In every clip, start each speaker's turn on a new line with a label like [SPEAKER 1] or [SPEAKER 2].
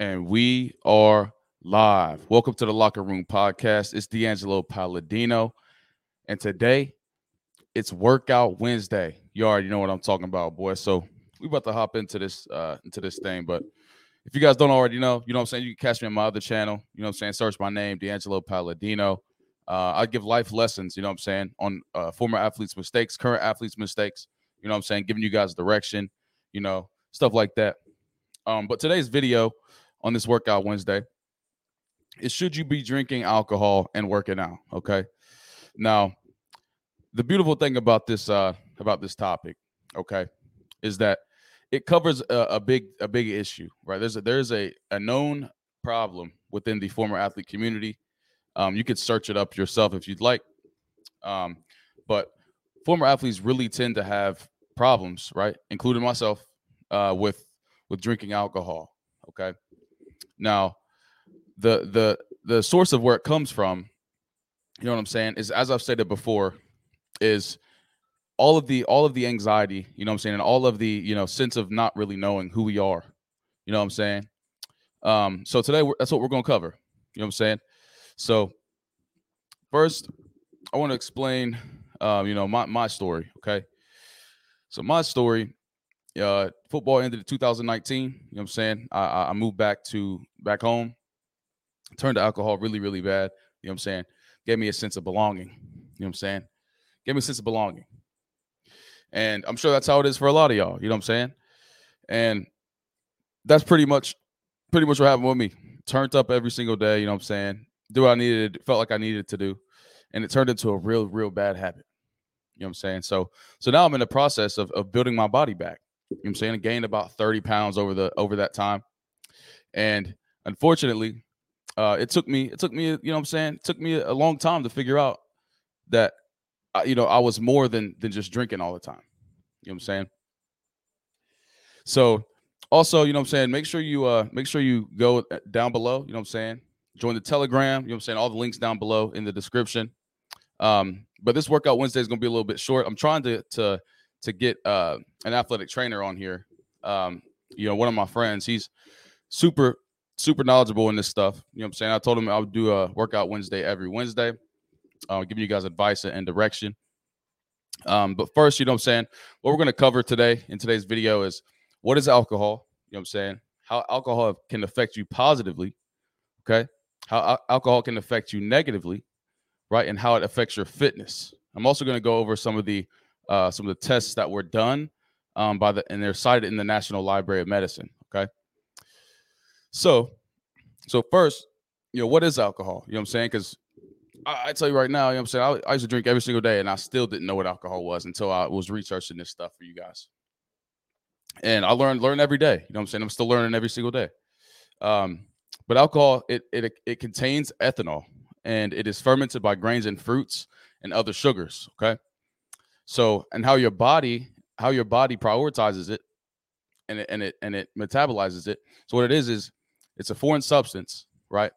[SPEAKER 1] and we are live. Welcome to the Locker Room Podcast. It's D'Angelo Palladino, and today it's Workout Wednesday. You already know what I'm talking about, boy. So we about to hop into this uh into this thing. But if you guys don't already know, you know what I'm saying, you can catch me on my other channel. You know what I'm saying? Search my name, D'Angelo Palladino. Uh, I give life lessons, you know what I'm saying, on uh, former athletes' mistakes, current athletes' mistakes, you know what I'm saying, giving you guys direction, you know, stuff like that. Um, but today's video on this workout Wednesday is should you be drinking alcohol and working out? Okay. Now, the beautiful thing about this uh about this topic, okay, is that it covers a, a big a big issue, right? There's a there's a, a known problem within the former athlete community. Um, you could search it up yourself if you'd like. Um, but former athletes really tend to have problems, right? Including myself, uh, with with drinking alcohol. Okay. Now, the the the source of where it comes from, you know what I'm saying, is as I've stated before, is all of the all of the anxiety, you know what I'm saying, and all of the, you know, sense of not really knowing who we are. You know what I'm saying? Um, so today that's what we're gonna cover. You know what I'm saying? So first, I want to explain um, you know, my my story, okay? So my story uh, football ended in 2019. You know what I'm saying? I, I moved back to back home, turned to alcohol really, really bad. You know what I'm saying? Gave me a sense of belonging. You know what I'm saying? Gave me a sense of belonging. And I'm sure that's how it is for a lot of y'all. You know what I'm saying? And that's pretty much pretty much what happened with me. Turned up every single day, you know what I'm saying? Do what I needed, felt like I needed to do. And it turned into a real, real bad habit. You know what I'm saying? So so now I'm in the process of, of building my body back. You know I'm saying? I gained about 30 pounds over the over that time. And unfortunately, uh, it took me, it took me, you know what I'm saying? It took me a long time to figure out that uh, you know, I was more than than just drinking all the time. You know what I'm saying? So also, you know what I'm saying, make sure you uh make sure you go uh, down below, you know what I'm saying? Join the Telegram, you know what I'm saying? All the links down below in the description. Um, but this workout Wednesday is gonna be a little bit short. I'm trying to to to get uh, an athletic trainer on here. Um, you know, one of my friends, he's super, super knowledgeable in this stuff. You know what I'm saying? I told him I would do a workout Wednesday every Wednesday, uh, giving you guys advice and direction. Um, but first, you know what I'm saying? What we're going to cover today in today's video is what is alcohol? You know what I'm saying? How alcohol can affect you positively. Okay. How alcohol can affect you negatively, right? And how it affects your fitness. I'm also going to go over some of the uh, some of the tests that were done um, by the and they're cited in the National Library of Medicine. Okay. So, so first, you know, what is alcohol? You know what I'm saying? Because I, I, tell you right now, you know what I'm saying? I, I used to drink every single day and I still didn't know what alcohol was until I was researching this stuff for you guys. And I learned learn every day. You know what I'm saying? I'm still learning every single day. Um, but alcohol, it, it it contains ethanol and it is fermented by grains and fruits and other sugars. Okay. So, and how your body, how your body prioritizes it, and it and it and it metabolizes it. So what it is is it's a foreign substance, right?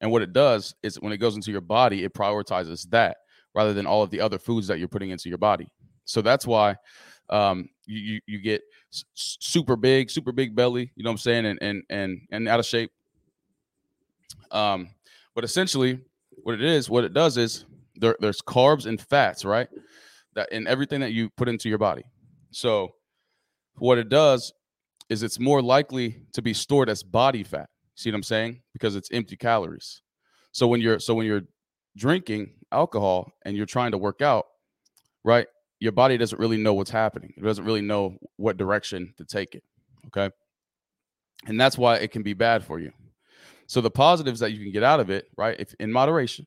[SPEAKER 1] And what it does is when it goes into your body, it prioritizes that rather than all of the other foods that you're putting into your body. So that's why um, you, you, get super big, super big belly. You know what I'm saying, and and and and out of shape. Um, but essentially, what it is, what it does is there, there's carbs and fats, right? That in everything that you put into your body. So what it does is it's more likely to be stored as body fat. See what I'm saying? Because it's empty calories. So when you're so when you're drinking alcohol and you're trying to work out, right? Your body doesn't really know what's happening. It doesn't really know what direction to take it. Okay. And that's why it can be bad for you. So the positives that you can get out of it, right? If in moderation,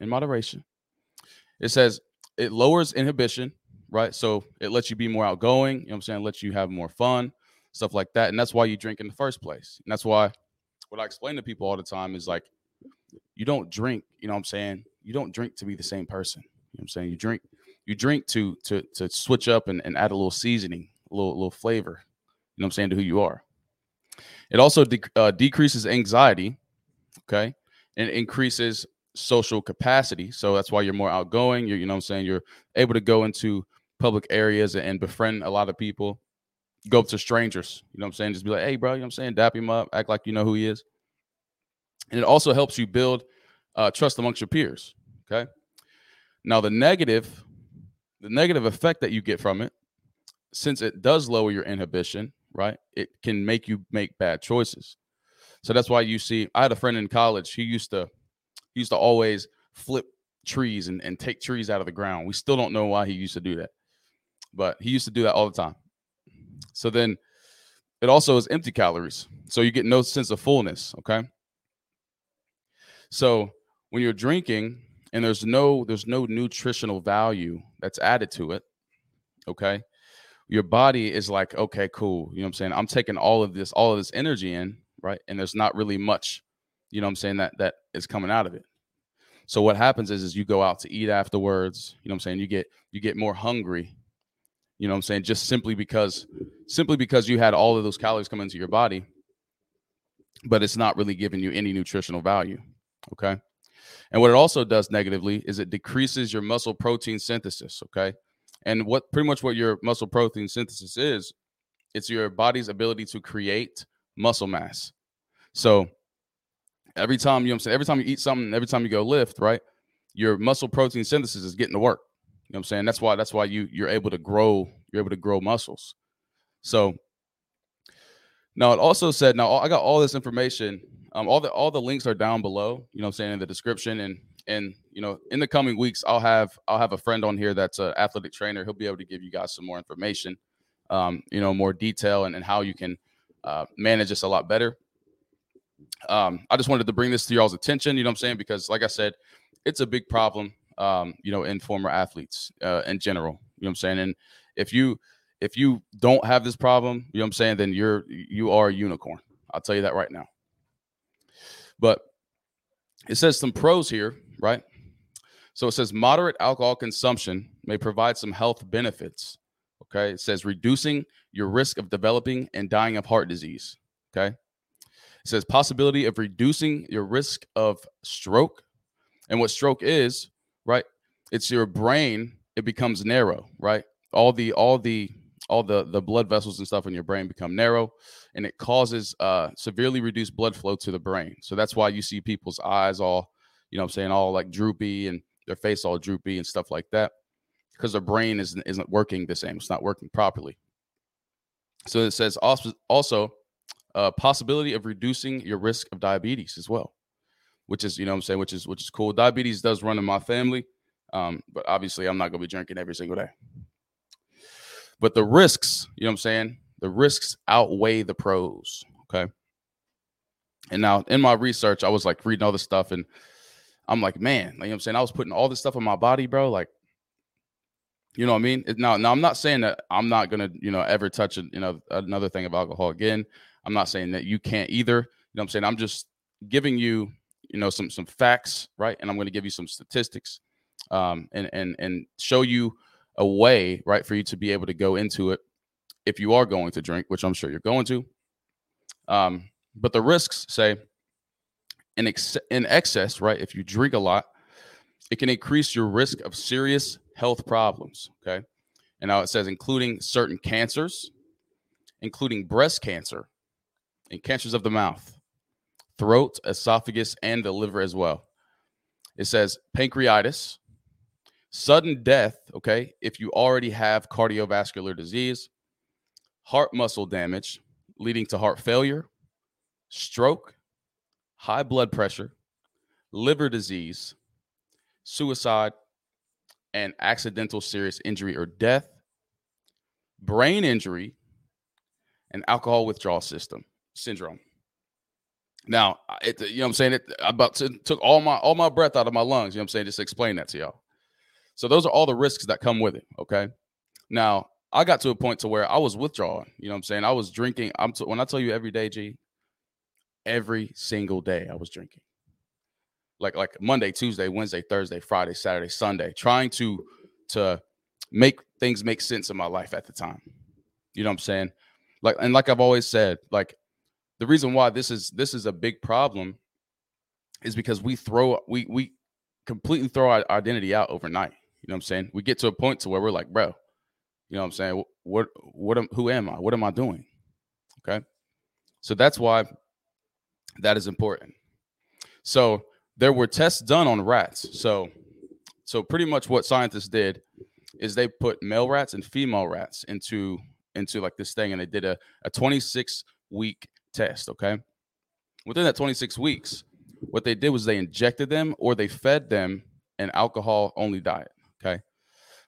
[SPEAKER 1] in moderation, it says it lowers inhibition, right? So it lets you be more outgoing, you know what I'm saying? It lets you have more fun, stuff like that. And that's why you drink in the first place. And that's why what I explain to people all the time is like, you don't drink, you know what I'm saying? You don't drink to be the same person. You know what I'm saying? You drink, you drink to to to switch up and, and add a little seasoning, a little little flavor, you know what I'm saying, to who you are. It also de- uh, decreases anxiety, okay, and increases social capacity. So that's why you're more outgoing. You're, you know I'm saying? You're able to go into public areas and befriend a lot of people. go up to strangers. You know what I'm saying? Just be like, hey, bro, you know what I'm saying? Dap him up, act like you know who he is. And it also helps you build uh, trust amongst your peers. Okay. Now, the negative, the negative effect that you get from it, since it does lower your inhibition, right? It can make you make bad choices. So that's why you see, I had a friend in college. He used to, he used to always flip trees and, and take trees out of the ground. We still don't know why he used to do that, but he used to do that all the time. So then it also is empty calories. So you get no sense of fullness. Okay. So when you're drinking and there's no there's no nutritional value that's added to it, okay, your body is like, okay, cool. You know what I'm saying? I'm taking all of this, all of this energy in, right? And there's not really much, you know what I'm saying, that that is coming out of it. So what happens is is you go out to eat afterwards, you know what I'm saying? You get you get more hungry. You know what I'm saying? Just simply because simply because you had all of those calories come into your body, but it's not really giving you any nutritional value. Okay. And what it also does negatively is it decreases your muscle protein synthesis. Okay. And what pretty much what your muscle protein synthesis is, it's your body's ability to create muscle mass. So every time you know I'm saying, every time you eat something, every time you go lift, right, your muscle protein synthesis is getting to work. You know what I'm saying? That's why that's why you you're able to grow, you're able to grow muscles. So now it also said, now I got all this information um, all the all the links are down below. You know, I'm saying in the description, and and you know, in the coming weeks, I'll have I'll have a friend on here that's an athletic trainer. He'll be able to give you guys some more information, um, you know, more detail and, and how you can uh, manage this a lot better. Um, I just wanted to bring this to y'all's attention. You know, what I'm saying because, like I said, it's a big problem. Um, you know, in former athletes uh, in general. You know, what I'm saying, and if you if you don't have this problem, you know, what I'm saying, then you're you are a unicorn. I'll tell you that right now. But it says some pros here, right? So it says moderate alcohol consumption may provide some health benefits. Okay. It says reducing your risk of developing and dying of heart disease. Okay. It says possibility of reducing your risk of stroke. And what stroke is, right? It's your brain, it becomes narrow, right? All the, all the, all the the blood vessels and stuff in your brain become narrow and it causes uh severely reduced blood flow to the brain so that's why you see people's eyes all you know i'm saying all like droopy and their face all droopy and stuff like that because their brain isn't isn't working the same it's not working properly so it says also also uh, possibility of reducing your risk of diabetes as well which is you know i'm saying which is which is cool diabetes does run in my family um, but obviously i'm not to be drinking every single day but the risks, you know what I'm saying? The risks outweigh the pros. Okay. And now in my research, I was like reading all this stuff and I'm like, man, like, you know what I'm saying? I was putting all this stuff on my body, bro. Like, you know what I mean? Now, now I'm not saying that I'm not gonna, you know, ever touch, you know, another thing of alcohol again. I'm not saying that you can't either. You know I'm saying? I'm just giving you, you know, some some facts, right? And I'm going to give you some statistics, um, and and and show you a way, right, for you to be able to go into it if you are going to drink, which I'm sure you're going to. Um, but the risks say in, ex- in excess, right, if you drink a lot, it can increase your risk of serious health problems. Okay. And now it says, including certain cancers, including breast cancer and cancers of the mouth, throat, esophagus, and the liver as well. It says pancreatitis, sudden death, okay, if you already have cardiovascular disease, heart muscle damage leading to heart failure, stroke, high blood pressure, liver disease, suicide, and accidental serious injury or death, brain injury, and alcohol withdrawal system syndrome. Now, it, you know what I'm saying? It about to, took all my all my breath out of my lungs. You know what I'm saying? Just explain that to y'all. So those are all the risks that come with it. Okay. Now I got to a point to where I was withdrawing. You know what I'm saying? I was drinking. I'm t- when I tell you every day, G, every single day I was drinking. Like like Monday, Tuesday, Wednesday, Thursday, Friday, Saturday, Sunday, trying to to make things make sense in my life at the time. You know what I'm saying? Like and like I've always said, like the reason why this is this is a big problem is because we throw we we completely throw our identity out overnight. You know what I'm saying? We get to a point to where we're like, bro, You know what I'm saying? What what am who am I? What am I doing? Okay. So that's why that is important. So there were tests done on rats. So so pretty much what scientists did is they put male rats and female rats into into like this thing and they did a, a 26 week test. Okay. Within that 26 weeks, what they did was they injected them or they fed them an alcohol only diet. Okay.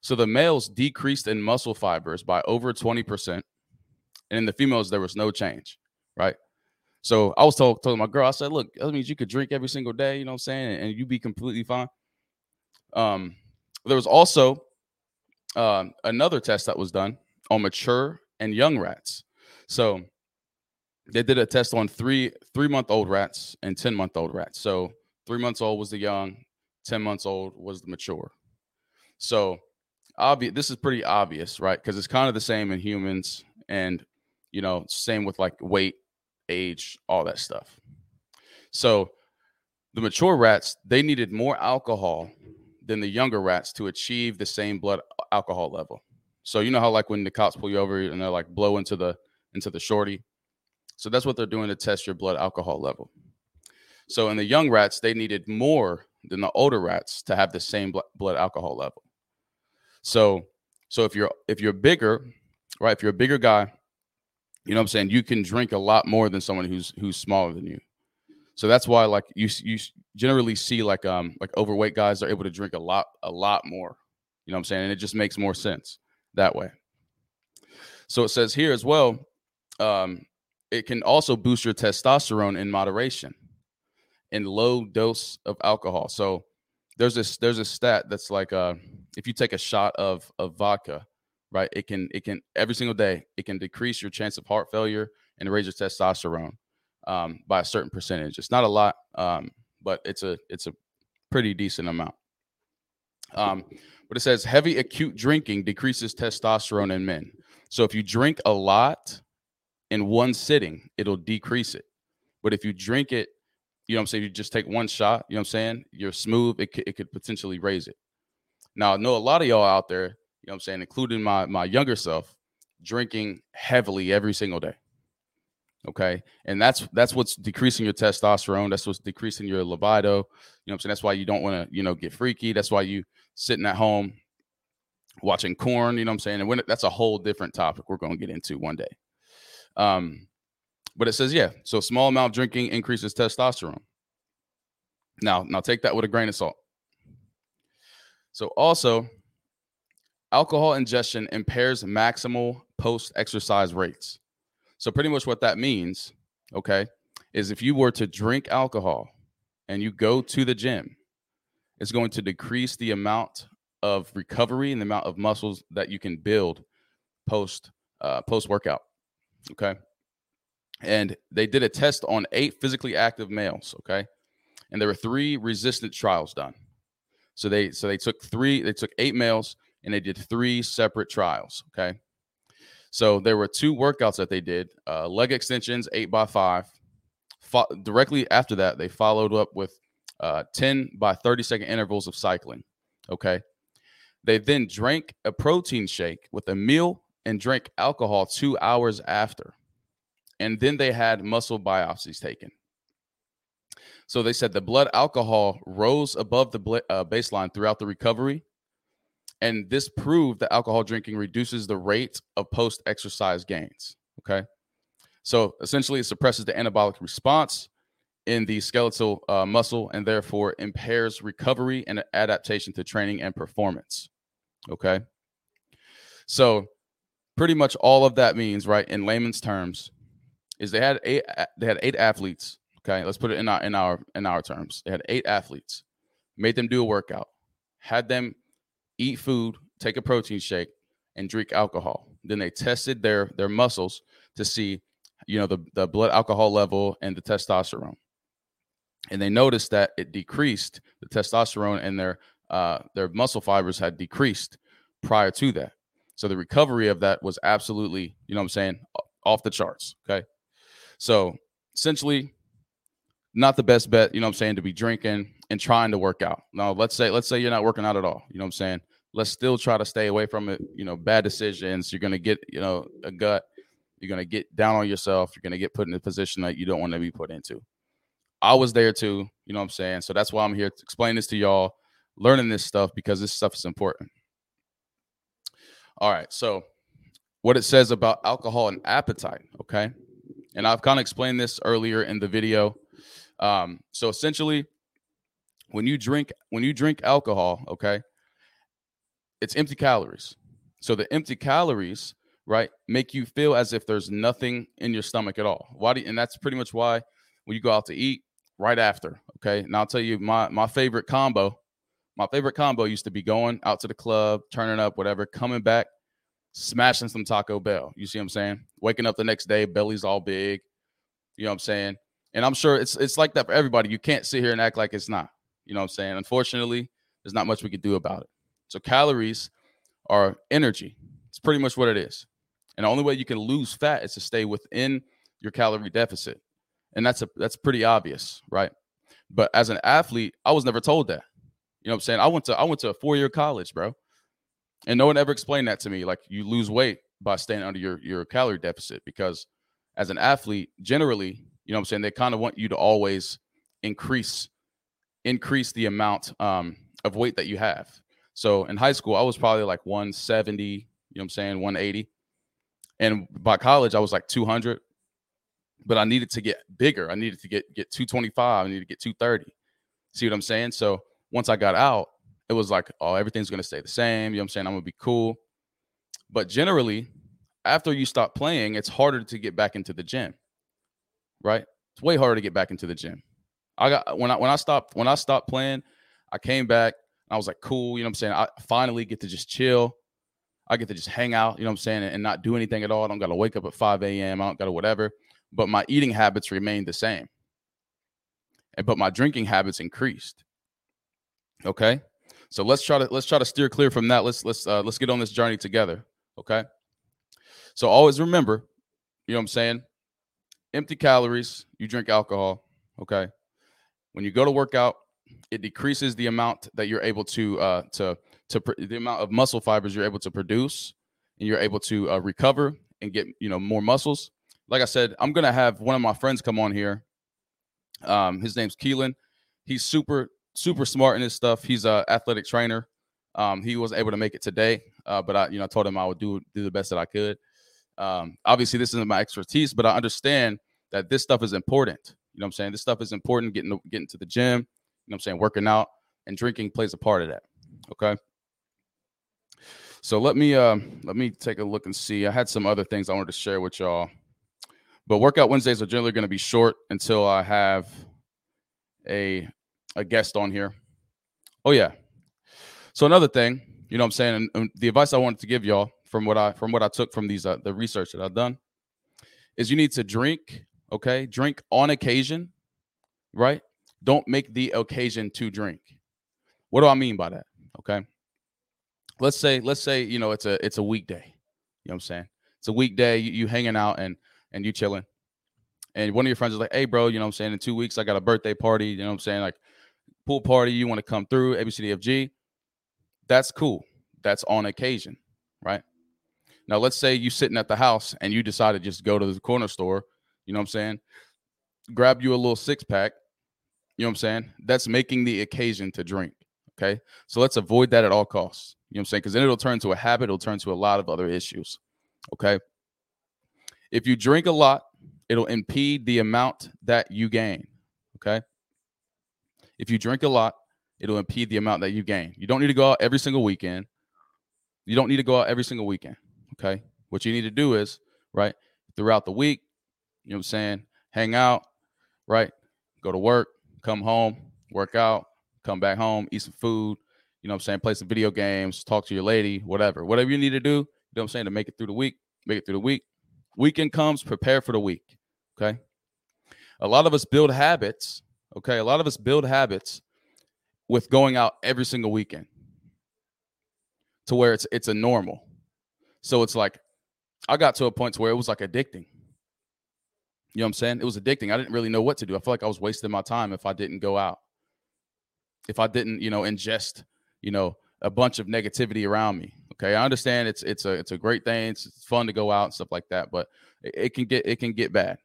[SPEAKER 1] So the males decreased in muscle fibers by over 20%. And in the females, there was no change. Right. So I was told, told my girl, I said, look, that means you could drink every single day, you know what I'm saying? And, and you be completely fine. Um, there was also uh, another test that was done on mature and young rats. So they did a test on three three month old rats and 10 month old rats. So three months old was the young, 10 months old was the mature. So obvious this is pretty obvious, right? Because it's kind of the same in humans and you know, same with like weight age, all that stuff. So the mature rats, they needed more alcohol than the younger rats to achieve the same blood alcohol level. So you know how like when the cops pull you over and they're like blow into the into the shorty. So that's what they're doing to test your blood alcohol level. So in the young rats, they needed more than the older rats to have the same blood alcohol level. So so if you're if you're bigger, right? If you're a bigger guy, you know what I'm saying? You can drink a lot more than someone who's who's smaller than you. So that's why like you you generally see like um like overweight guys are able to drink a lot a lot more. You know what I'm saying? And it just makes more sense that way. So it says here as well, um, it can also boost your testosterone in moderation in low dose of alcohol. So there's this there's a stat that's like uh if you take a shot of of vodka right? It can it can every single day it can decrease your chance of heart failure and raise your testosterone um, by a certain percentage. It's not a lot, um, but it's a it's a pretty decent amount. Um, but it says heavy acute drinking decreases testosterone in men. So if you drink a lot in one sitting, it'll decrease it. But if you drink it, you know what I'm saying, you just take one shot, you know what I'm saying, you're smooth, it it could potentially raise it. Now, I know a lot of y'all out there you know what I'm saying, including my my younger self, drinking heavily every single day. Okay. And that's that's what's decreasing your testosterone. That's what's decreasing your libido. You know what I'm saying? That's why you don't want to, you know, get freaky. That's why you sitting at home watching corn, you know what I'm saying? And when that's a whole different topic we're going to get into one day. Um, but it says, yeah, so small amount of drinking increases testosterone. Now, now take that with a grain of salt. So also alcohol ingestion impairs maximal post exercise rates. So, pretty much what that means, okay, is if you were to drink alcohol and you go to the gym, it's going to decrease the amount of recovery and the amount of muscles that you can build post uh, post workout. Okay. And they did a test on eight physically active males. Okay. And there were three resistant trials done. So they so they took three, they took eight males and they did three separate trials. Okay. So there were two workouts that they did uh, leg extensions, eight by five. Fo- directly after that, they followed up with uh, 10 by 30 second intervals of cycling. Okay. They then drank a protein shake with a meal and drank alcohol two hours after. And then they had muscle biopsies taken. So they said the blood alcohol rose above the bl- uh, baseline throughout the recovery and this proved that alcohol drinking reduces the rate of post exercise gains. Okay. So essentially, it suppresses the anabolic response in the skeletal uh, muscle and therefore impairs recovery and adaptation to training and performance. Okay. So, pretty much all of that means, right, in layman's terms, is they had eight they had eight athletes. Okay, let's put it in our in our in our terms. They had eight athletes, made them do a workout, had them eat food, take a protein shake, and drink alcohol. Then they tested their their muscles to see, you know, the, the blood alcohol level and the testosterone. And they noticed that it decreased the testosterone and their uh, their muscle fibers had decreased prior to that. So the recovery of that was absolutely, you know what I'm saying, off the charts. Okay. So essentially, not the best bet, you know what I'm saying, to be drinking and trying to work out. Now, let's say, let's say you're not working out at all. You know what I'm saying? let's still try to stay away from it. You know, bad decisions. You're gonna get, you know, a gut. You're gonna get down on yourself. You're gonna get put in a position that you don't want to be put into. I was there too. You know what I'm saying? So that's why I'm here to explain this to y'all, learning this stuff because this stuff is important. All right. So what it says about alcohol and appetite. Okay. And I've kind of explained this earlier in the video. Um, so essentially, when you drink when you drink alcohol, okay, it's empty calories. So the empty calories, right, make you feel as if there's nothing in your stomach at all. Why do you, and that's pretty much why when you go out to eat right after, okay? And I'll tell you my my favorite combo, my favorite combo used to be going out to the club, turning up, whatever, coming back, smashing some Taco Bell. You see what I'm saying? Waking up the next day, belly's all big. You know what I'm saying? And I'm sure it's it's like that for everybody. You can't sit here and act like it's not. You know what I'm saying? Unfortunately, there's not much we can do about it. So calories are energy. It's pretty much what it is. And the only way you can lose fat is to stay within your calorie deficit. And that's a that's pretty obvious, right? But as an athlete, I was never told that. You know what I'm saying? I went to I went to a four-year college, bro. And no one ever explained that to me. Like you lose weight by staying under your your calorie deficit because as an athlete, generally, you know what I'm saying, they kind of want you to always increase increase the amount um, of weight that you have. So in high school, I was probably like 170, you know what I'm saying, 180. And by college, I was like 200. But I needed to get bigger. I needed to get get 225. I needed to get 230. See what I'm saying? So once I got out, it was like, oh, everything's gonna stay the same. You know what I'm saying? I'm gonna be cool. But generally, after you stop playing, it's harder to get back into the gym. Right? It's way harder to get back into the gym. I got when I when I stopped when I stopped playing, I came back I was like, cool, you know what I'm saying? I finally get to just chill. I get to just hang out, you know what I'm saying, and, and not do anything at all. I don't got to wake up at 5 a.m. I don't got to whatever. But my eating habits remain the same. And but my drinking habits increased. Okay. So let's try to let's try to steer clear from that. Let's let's uh, let's get on this journey together. Okay. So always remember, you know what I'm saying? Empty calories, you drink alcohol. Okay. When you go to work out, it decreases the amount that you're able to uh, to to pr- the amount of muscle fibers you're able to produce, and you're able to uh, recover and get you know more muscles. Like I said, I'm gonna have one of my friends come on here. Um, his name's Keelan. He's super super smart in his stuff. He's a athletic trainer. Um, he was able to make it today, uh, but I you know told him I would do do the best that I could. Um, obviously, this isn't my expertise, but I understand that this stuff is important. You know what I'm saying? This stuff is important. Getting to, getting to the gym, you know I'm saying? Working out and drinking plays a part of that. Okay. So let me uh let me take a look and see. I had some other things I wanted to share with y'all. But workout Wednesdays are generally going to be short until I have a a guest on here. Oh yeah. So another thing, you know what I'm saying, and, and the advice I wanted to give y'all from what I from what I took from these uh, the research that I've done is you need to drink, okay? Drink on occasion, right? don't make the occasion to drink. What do I mean by that? Okay. Let's say, let's say, you know, it's a it's a weekday. You know what I'm saying? It's a weekday, you, you hanging out and and you chilling. And one of your friends is like, hey, bro, you know what I'm saying? In two weeks, I got a birthday party, you know what I'm saying? Like pool party, you want to come through, ABCDFG. That's cool. That's on occasion, right? Now, let's say you sitting at the house and you decide to just go to the corner store, you know what I'm saying? Grab you a little six pack you know what I'm saying? That's making the occasion to drink. Okay. So let's avoid that at all costs. You know what I'm saying? Because then it'll turn to a habit, it'll turn to a lot of other issues. Okay. If you drink a lot, it'll impede the amount that you gain. Okay. If you drink a lot, it'll impede the amount that you gain. You don't need to go out every single weekend. You don't need to go out every single weekend. Okay. What you need to do is, right, throughout the week, you know what I'm saying? Hang out, right? Go to work, come home, work out, come back home, eat some food, you know what I'm saying, play some video games, talk to your lady, whatever. Whatever you need to do, you know what I'm saying, to make it through the week, make it through the week. Weekend comes, prepare for the week. Okay. A lot of us build habits. Okay. A lot of us build habits with going out every single weekend to where it's it's a normal. So it's like I got to a point to where it was like addicting. You know what I'm saying? It was addicting. I didn't really know what to do. I felt like I was wasting my time if I didn't go out. If I didn't, you know, ingest, you know, a bunch of negativity around me. Okay, I understand it's it's a it's a great thing. It's, it's fun to go out and stuff like that, but it, it can get it can get bad.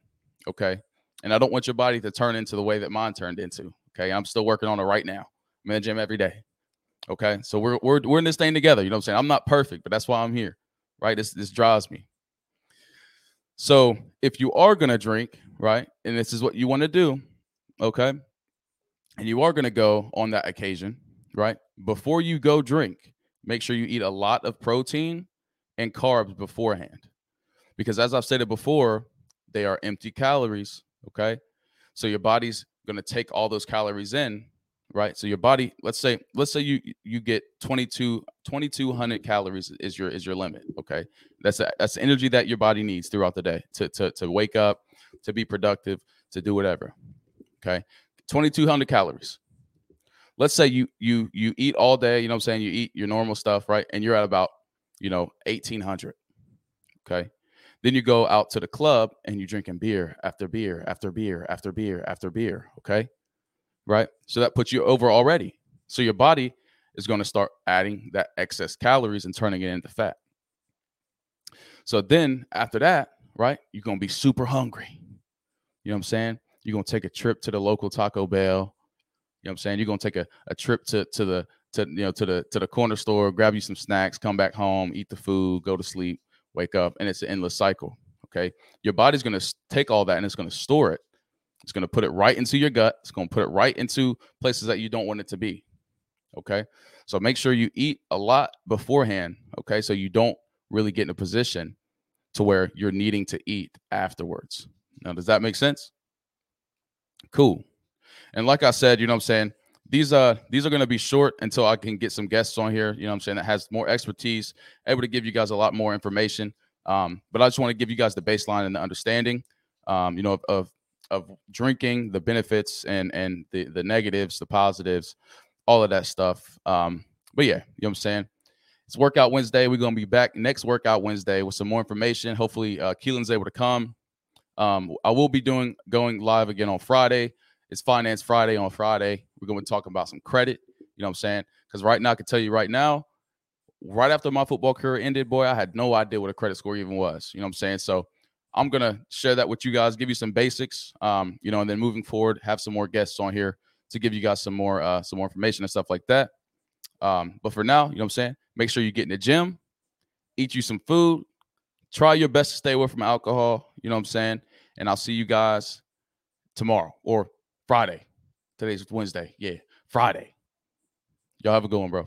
[SPEAKER 1] Okay, and I don't want your body to turn into the way that mine turned into. Okay, I'm still working on it right now. I'm in the gym every day. Okay, so we're we're we're in this thing together. You know what I'm saying? I'm not perfect, but that's why I'm here. Right? This this drives me. So if you are gonna drink, right, and this is what you want to do, okay, and you are gonna go on that occasion, right? Before you go drink, make sure you eat a lot of protein and carbs beforehand. Because as I've stated before, they are empty calories. Okay. So your body's going to take all those calories in, right? So your body, let's say, let's say you you get 22 2200 calories is your is your limit. Okay. That's a, that's energy that your body needs throughout the day to, to to wake up, to be productive, to do whatever. Okay. 2200 calories let's say you you you eat all day, you know what I'm saying? You eat your normal stuff, right? And you're at about, you know, 1800. Okay. Then you go out to the club and you're drinking beer after beer after beer after beer after beer. Okay. Right. So that puts you over already. So your body is going to start adding that excess calories and turning it into fat. So then after that, right, you're going to be super hungry. You know what I'm saying? You're going to take a trip to the local Taco Bell you know what I'm saying? You're gonna take a, a trip to to the to you know to the to the corner store, grab you some snacks, come back home, eat the food, go to sleep, wake up, and it's an endless cycle. Okay. Your body's gonna take all that and it's gonna store it. It's gonna put it right into your gut. It's gonna put it right into places that you don't want it to be. Okay. So make sure you eat a lot beforehand. Okay. So you don't really get in a position to where you're needing to eat afterwards. Now, does that make sense? Cool. And like I said, you know what I'm saying? These uh these are gonna be short until I can get some guests on here, you know what I'm saying, that has more expertise, able to give you guys a lot more information. Um, but I just want to give you guys the baseline and the understanding, um, you know, of, of of drinking, the benefits and and the the negatives, the positives, all of that stuff. Um, but yeah, you know what I'm saying? It's workout Wednesday. We're gonna be back next workout Wednesday with some more information. Hopefully, uh, Keelan's able to come. Um, I will be doing going live again on Friday. It's Finance Friday on Friday. We're going to talk about some credit. You know what I'm saying? Because right now, I can tell you right now, right after my football career ended, boy, I had no idea what a credit score even was. You know what I'm saying? So I'm going to share that with you guys, give you some basics, um, you know, and then moving forward, have some more guests on here to give you guys some more uh, some more information and stuff like that. Um, but for now, you know what I'm saying? Make sure you get in the gym, eat you some food, try your best to stay away from alcohol. You know what I'm saying? And I'll see you guys tomorrow or Friday. Today's Wednesday. Yeah, Friday. Y'all have a good one, bro.